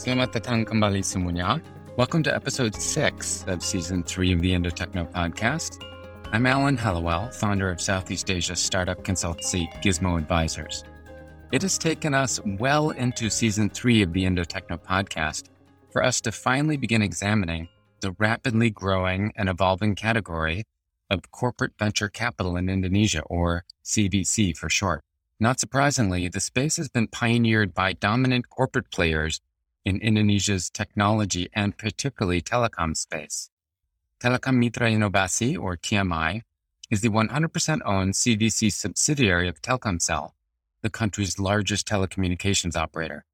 Selamat datang kembali semuanya. Welcome to episode six of season three of the Indotechno podcast. I'm Alan Hallowell, founder of Southeast Asia startup consultancy Gizmo Advisors. It has taken us well into season three of the Indotechno podcast for us to finally begin examining the rapidly growing and evolving category of corporate venture capital in Indonesia, or CVC for short. Not surprisingly, the space has been pioneered by dominant corporate players in Indonesia's technology and particularly telecom space. Telecom Mitra Inovasi, or TMI, is the 100% owned CVC subsidiary of Telkomsel, the country's largest telecommunications operator.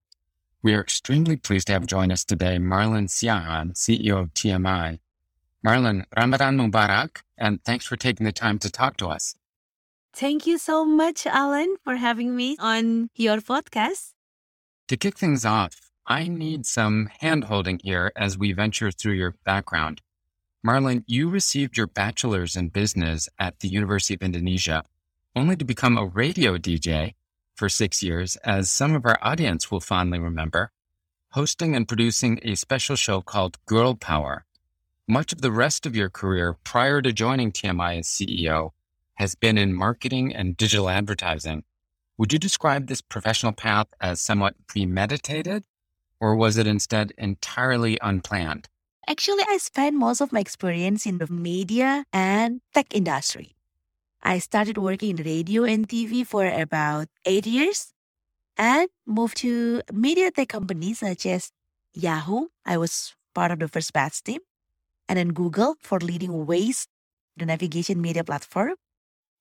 We are extremely pleased to have join us today Marlon Siahaan, CEO of TMI. Marlon, Ramadan Mubarak, and thanks for taking the time to talk to us. Thank you so much, Alan, for having me on your podcast. To kick things off, I need some handholding here as we venture through your background. Marlon, you received your bachelor's in business at the University of Indonesia, only to become a radio DJ for six years, as some of our audience will fondly remember, hosting and producing a special show called Girl Power. Much of the rest of your career prior to joining TMI as CEO has been in marketing and digital advertising. Would you describe this professional path as somewhat premeditated or was it instead entirely unplanned? Actually, I spent most of my experience in the media and tech industry. I started working in radio and TV for about eight years and moved to media tech companies such as Yahoo. I was part of the first batch team. And then Google for leading Waze, the navigation media platform.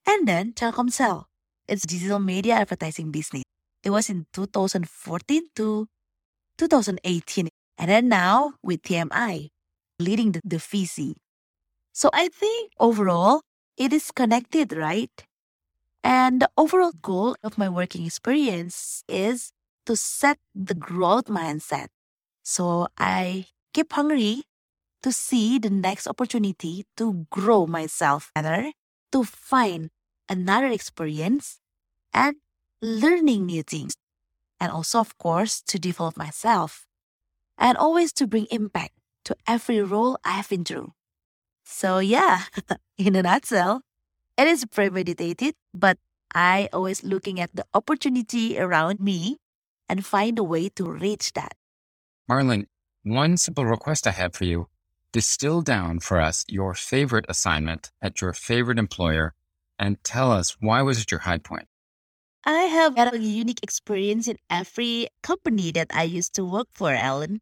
And then Telkomsel, its digital media advertising business. It was in 2014 to 2018. And then now with TMI, leading the, the VC. So I think overall, it is connected, right? And the overall goal of my working experience is to set the growth mindset. So I keep hungry to see the next opportunity to grow myself better, to find another experience and learning new things and also, of course, to develop myself and always to bring impact to every role I have been through. So, yeah, in a nutshell, it is premeditated, but I always looking at the opportunity around me and find a way to reach that. Marlon, one simple request I have for you distill down for us your favorite assignment at your favorite employer and tell us why was it your high point? I have had a unique experience in every company that I used to work for, Alan.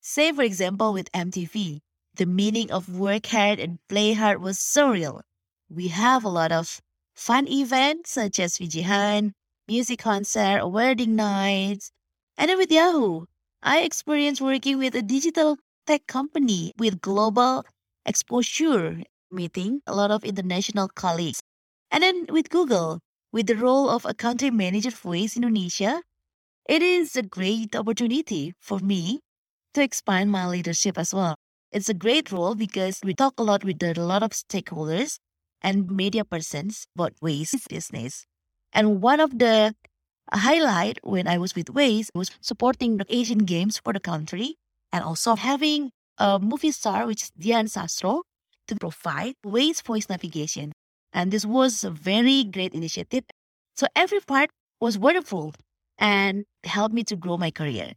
Say, for example, with MTV, the meaning of work hard and play hard was so real. We have a lot of fun events such as VJ Hunt, music concert, wedding nights. And then with Yahoo, I experienced working with a digital tech company with global exposure, meeting a lot of international colleagues. And then with Google, with the role of a country manager for Waze Indonesia, it is a great opportunity for me to expand my leadership as well. It's a great role because we talk a lot with a lot of stakeholders and media persons about Waze business. And one of the highlight when I was with Waze was supporting the Asian Games for the country and also having a movie star, which is Dian Sastro, to provide Waze voice navigation. And this was a very great initiative. So every part was wonderful and helped me to grow my career.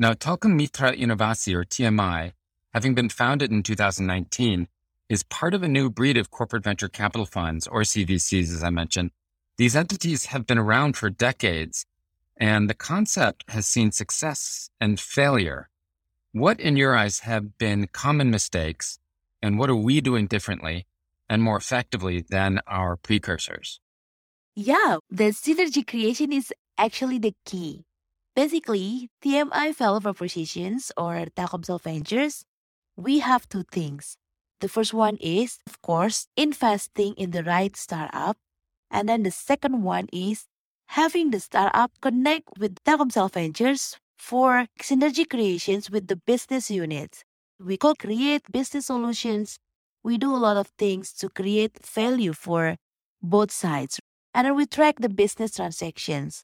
Now, Telkom Mitra Inovasi, or TMI, having been founded in 2019, is part of a new breed of corporate venture capital funds, or CVCs, as I mentioned. These entities have been around for decades, and the concept has seen success and failure. What, in your eyes, have been common mistakes, and what are we doing differently and more effectively than our precursors. Yeah, the synergy creation is actually the key. Basically, TMI fellow propositions or Telkomsel Ventures, we have two things. The first one is, of course, investing in the right startup. And then the second one is having the startup connect with Telkomsel Ventures for synergy creations with the business units. We co create business solutions. We do a lot of things to create value for both sides. And then we track the business transactions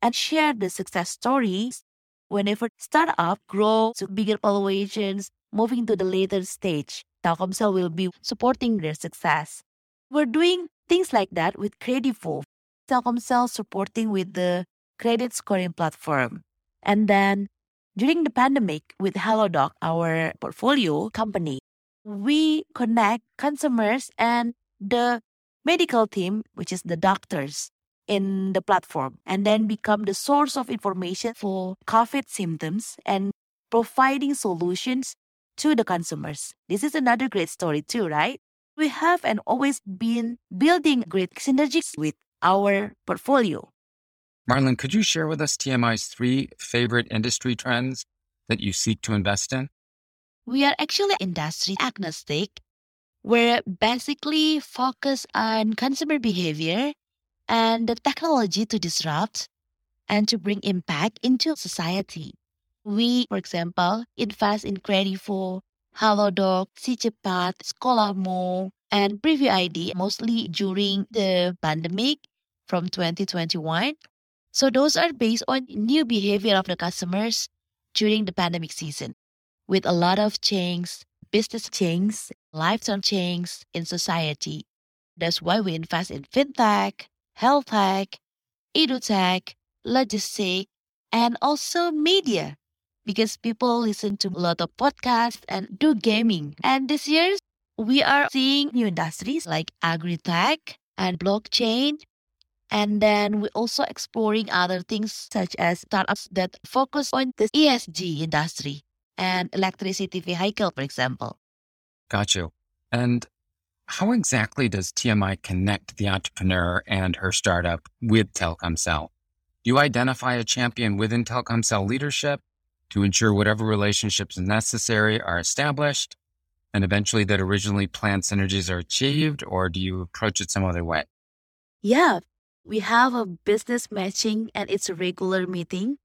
and share the success stories whenever startup grow to bigger valuations, moving to the later stage. Telkomsel will be supporting their success. We're doing things like that with Kredivo. Telkomsel supporting with the credit scoring platform. And then during the pandemic with HelloDoc, our portfolio company, we connect consumers and the medical team, which is the doctors in the platform, and then become the source of information for COVID symptoms and providing solutions to the consumers. This is another great story too, right? We have and always been building great synergies with our portfolio. Marlon, could you share with us TMI's three favorite industry trends that you seek to invest in? We are actually industry agnostic. We're basically focused on consumer behavior and the technology to disrupt and to bring impact into society. We, for example, invest in Kredivo, HelloDoc, SiCepat, Sekolahmu, and PrivyID mostly during the pandemic from 2021. So those are based on new behavior of the customers during the pandemic season with a lot of change, business change, lifestyle change in society. That's why we invest in fintech, health tech, edutech, logistics, and also media because people listen to a lot of podcasts and do gaming. And this year, we are seeing new industries like agri-tech and blockchain. And then we're also exploring other things such as startups that focus on the ESG industry and electricity vehicle, for example. Got you. And how exactly does TMI connect the entrepreneur and her startup with Telkomsel? Do you identify a champion within Telkomsel leadership to ensure whatever relationships necessary are established and eventually that originally planned synergies are achieved, or do you approach it some other way? Yeah, we have a business matching and it's a regular meeting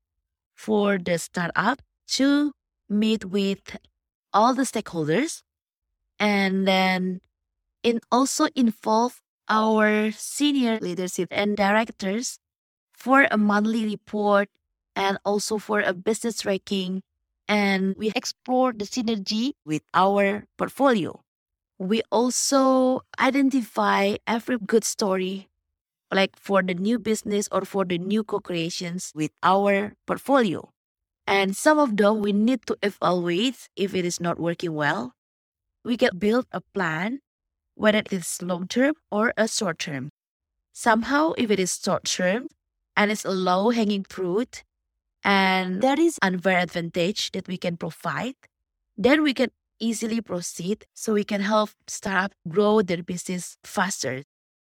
for the startup to meet with all the stakeholders and then it also involve our senior leadership and directors for a monthly report and also for a business tracking and we explore the synergy with our portfolio we also identify every good story like for the new business or for the new co-creations with our portfolio and some of them we need to evaluate if it is not working well. We can build a plan, whether it is long term or a short term. Somehow, if it is short term and it's a low hanging fruit, and there is unfair advantage that we can provide, then we can easily proceed so we can help startup grow their business faster.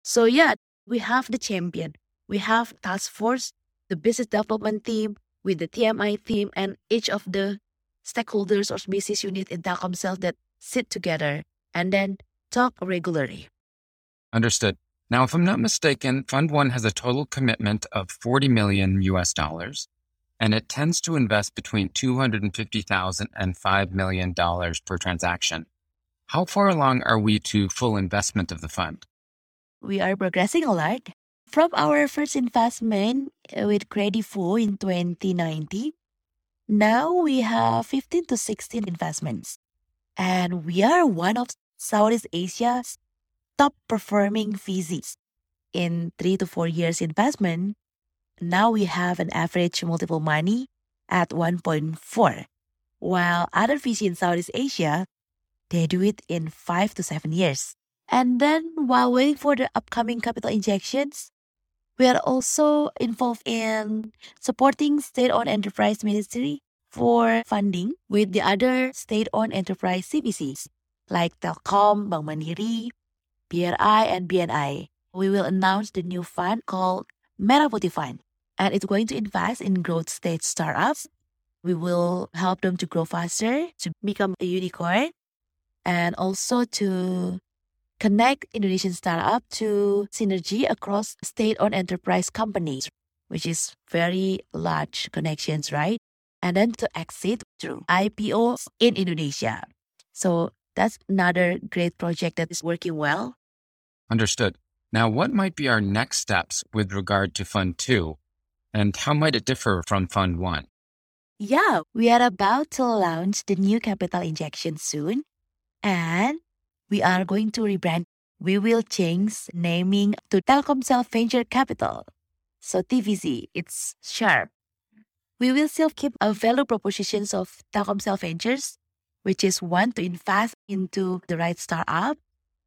So yeah, we have the champion, we have task force, the business development team, with the TMI team and each of the stakeholders or business unit in Telkomsel that sit together and then talk regularly. Understood. Now, if I'm not mistaken, Fund One has a total commitment of 40 million US dollars, and it tends to invest between $250,000 and 5 million dollars per transaction. How far along are we to full investment of the fund? We are progressing a lot. From our first investment uh, with Kredivo in 2019, now we have 15 to 16 investments. And we are one of Southeast Asia's top performing VCs. In three to four years investment, now we have an average multiple money at 1.4, while other VC in Southeast Asia, they do it in five to seven years. And then while waiting for the upcoming capital injections, we are also involved in supporting state-owned enterprise ministry for funding with the other state-owned enterprise CVCs like Telkom, Bank Mandiri, BRI, and BNI. We will announce the new fund called Merah Putih Fund, and it's going to invest in growth stage startups. We will help them to grow faster, to become a unicorn, and also to connect Indonesian startup to synergy across state-owned enterprise companies, which is very large connections, right? and then to exit through IPOs in Indonesia. So that's another great project that is working well. Understood. Now, what might be our next steps with regard to Fund 2, and how might it differ from Fund 1? Yeah, we are about to launch the new capital injection soon, and we are going to rebrand. We will change naming to Telkomsel Venture Capital. So TVC, it's sharp. We will still keep our value propositions of Telkomsel Ventures, which is one to invest into the right startup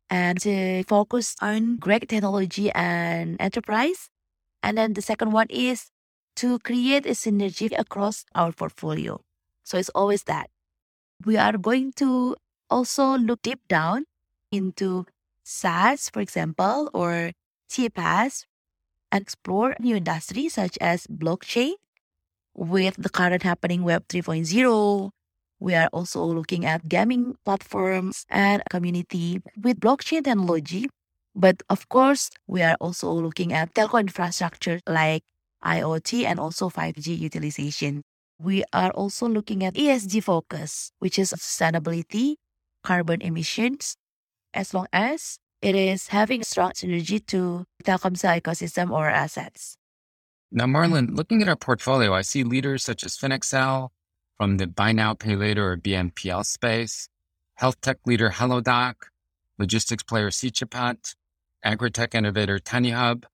and to focus on great technology and enterprise. And then the second one is to create a synergy across our portfolio. So it's always that. We are going to also look deep down into SaaS, for example, or CPaaS, and explore new industries such as blockchain. With the current happening Web 3.0, we are also looking at gaming platforms and community with blockchain technology. But of course, we are also looking at telco infrastructure like IoT and also 5G utilization. We are also looking at ESG focus, which is sustainability, carbon emissions, as long as it is having strong synergy to Telkomsel ecosystem or assets. Now, Marlon, looking at our portfolio, I see leaders such as FinAccel, from the buy now, pay later or BNPL space, health tech leader HelloDoc, logistics player SiCepat, agri-tech innovator TaniHub,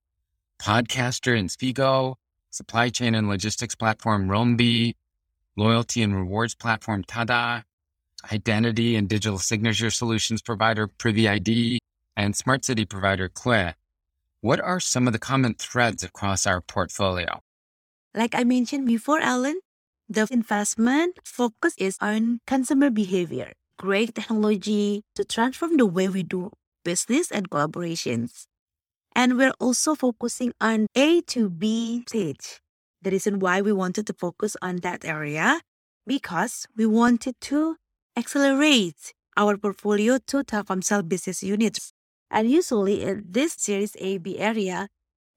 podcaster Inspigo, supply chain and logistics platform Roambi, loyalty and rewards platform Tada, identity and digital signature solutions provider PrivyID, and smart city provider Qlue. What are some of the common threads across our portfolio? Like I mentioned before, Alan, the investment focus is on consumer behavior, great technology to transform the way we do business and collaborations. And we're also focusing on A to B stage. The reason why we wanted to focus on that area because we wanted to accelerate our portfolio to Telkomsel business units. And usually in this Series A B area,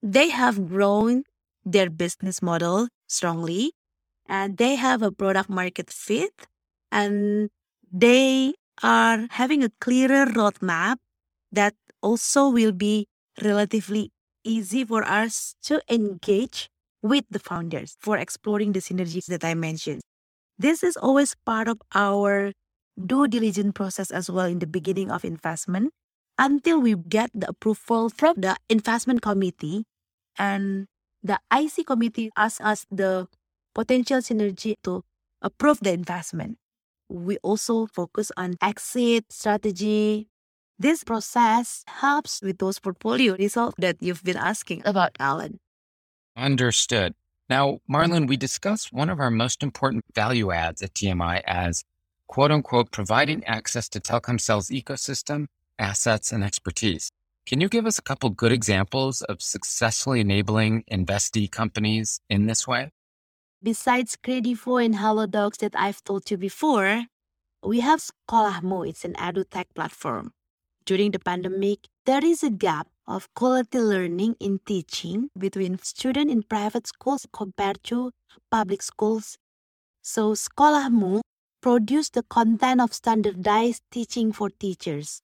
they have grown their business model strongly and they have a product market fit and they are having a clearer roadmap that also will be relatively easy for us to engage with the founders for exploring the synergies that I mentioned. This is always part of our due diligence process as well in the beginning of investment until we get the approval from the investment committee and the IC committee asks us the potential synergy to approve the investment. We also focus on exit strategy. This process helps with those portfolio results that you've been asking about, Alan. Understood. Now, Marlon, we discussed one of our most important value adds at TMI as quote unquote providing access to Telkomsel's ecosystem, assets, and expertise. Can you give us a couple good examples of successfully enabling investee companies in this way? Besides Kredivo and HelloDocs that I've told you before, we have Sekolahmu. It's an edutech platform. During the pandemic, there is a gap of quality learning in teaching between students in private schools compared to public schools. So Sekolahmu produced the content of standardized teaching for teachers.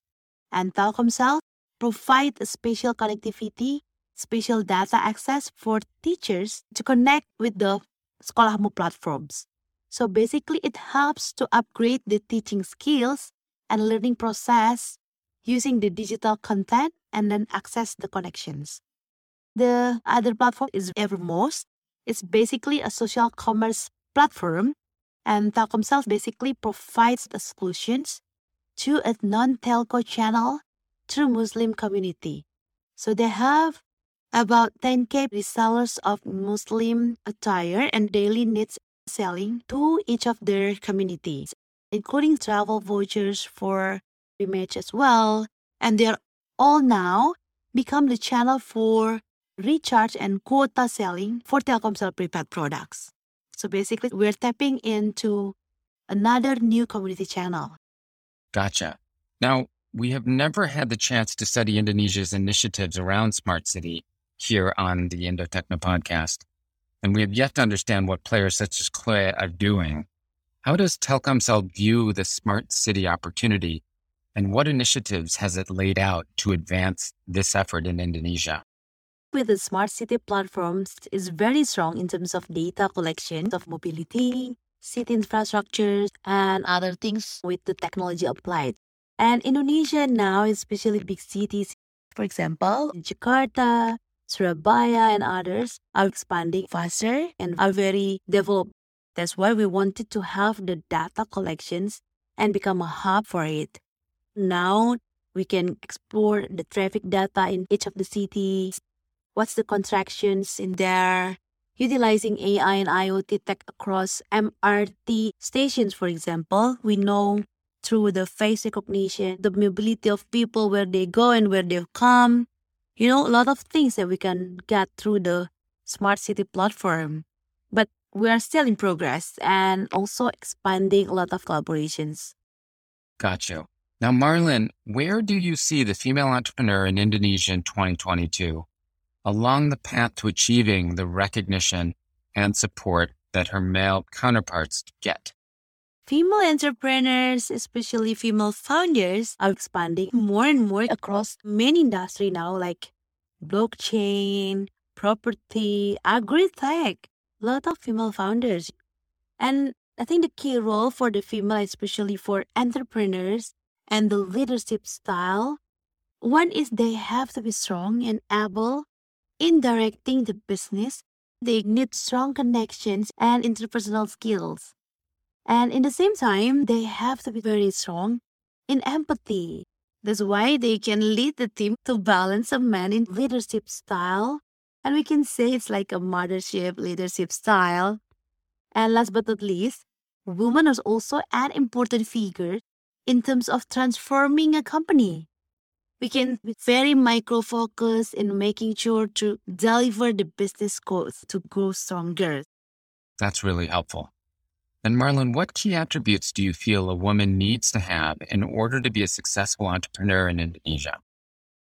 And Telkomsel provide a special connectivity, special data access for teachers to connect with the Sekolahmu platforms. So basically, it helps to upgrade the teaching skills and learning process using the digital content and then access the connections. The other platform is Evermost. It's basically a social commerce platform, and Telkomsel basically provides the solutions to a non-telco channel through Muslim community. So they have about 10k resellers of Muslim attire and daily needs selling to each of their communities, including travel vouchers for rematch as well. And they're all now become the channel for recharge and quota selling for Telkomsel prepaid products. So basically, we're tapping into another new community channel. Gotcha. Now, we have never had the chance to study Indonesia's initiatives around smart city here on the Indo Techno podcast. and we have yet to understand what players such as Qlue are doing. How does Telkomsel view the smart city opportunity, and what initiatives has it laid out to advance this effort in Indonesia? With the smart city platforms, is very strong in terms of data collection of mobility, city infrastructures, and other things with the technology applied. And Indonesia now, especially big cities, for example, Jakarta, Surabaya, and others, are expanding faster and are very developed that's why we wanted to have the data collections and become a hub for it. Now we can explore the traffic data in each of the cities. What's the contractions in there? Utilizing AI and IoT tech across MRT stations, for example, we know through the face recognition, the mobility of people, where they go and where they come. You know, a lot of things that we can get through the smart city platform. But we are still in progress and also expanding a lot of collaborations. Got you. Now, Marlon, where do you see the female entrepreneur in Indonesia in 2022 along the path to achieving the recognition and support that her male counterparts get? Female entrepreneurs, especially female founders, are expanding more and more across many industry now, like blockchain, property, agri-tech, A lot of female founders. And I think the key role for the female, especially for entrepreneurs and the leadership style, one is they have to be strong and able in directing the business. They need strong connections and interpersonal skills. And in the same time, they have to be very strong in empathy. That's why they can lead the team to balance a man in leadership style and we can say it's like a mothership leadership style. And last but not least, women are also an important figure in terms of transforming a company. We can be very micro focused in making sure to deliver the business goals to grow stronger. That's really helpful. And Marlon, what key attributes do you feel a woman needs to have in order to be a successful entrepreneur in Indonesia?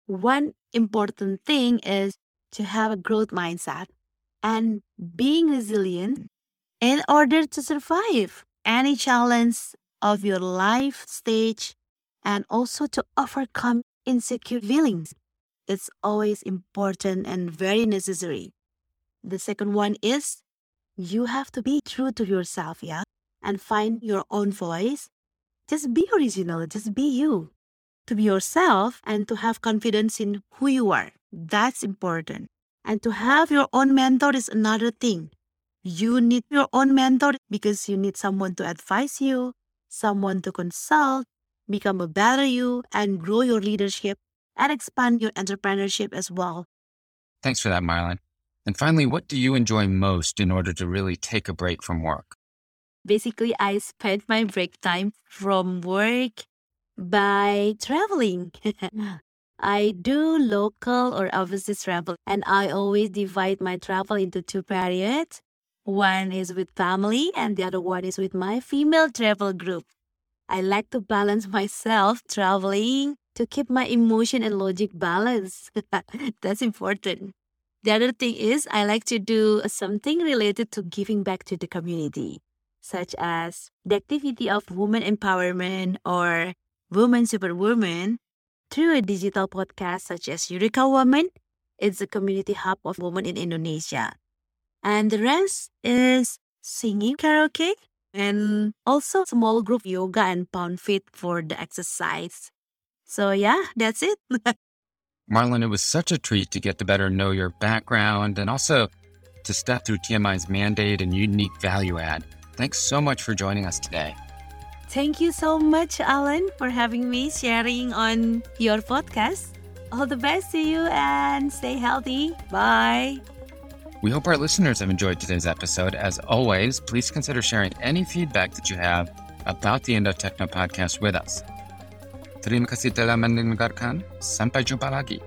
One important thing is to have a growth mindset and being resilient in order to survive any challenge of your life stage and also to overcome insecure feelings. It's always important and very necessary. The second one is you have to be true to yourself, yeah, and find your own voice. Just be original, just be you. To be yourself and to have confidence in who you are. That's important. And to have your own mentor is another thing. You need your own mentor because you need someone to advise you, someone to consult, become a better you, and grow your leadership and expand your entrepreneurship as well. Thanks for that, Marlon. And finally, what do you enjoy most in order to really take a break from work? Basically, I spend my break time from work by traveling. I do local or overseas travel, and I always divide my travel into two periods. One is with family, and the other one is with my female travel group. I like to balance myself traveling to keep my emotion and logic balanced. That's important. The other thing is, I like to do something related to giving back to the community, such as the activity of women empowerment or woman superwoman through a digital podcast such as Eureka Woman. It's a community hub of women in Indonesia. And the rest is singing karaoke and also small group yoga and pound feet for the exercise. So yeah, that's it. Marlon, it was such a treat to get to better know your background and also to step through TMI's mandate and unique value add. Thanks so much for joining us today. Thank you so much, Alan, for having me sharing on your podcast. All the best to you and stay healthy. Bye. We hope our listeners have enjoyed today's episode. As always, please consider sharing any feedback that you have about the Indo Techno podcast with us. Terima kasih telah mendengarkan. Sampai jumpa lagi.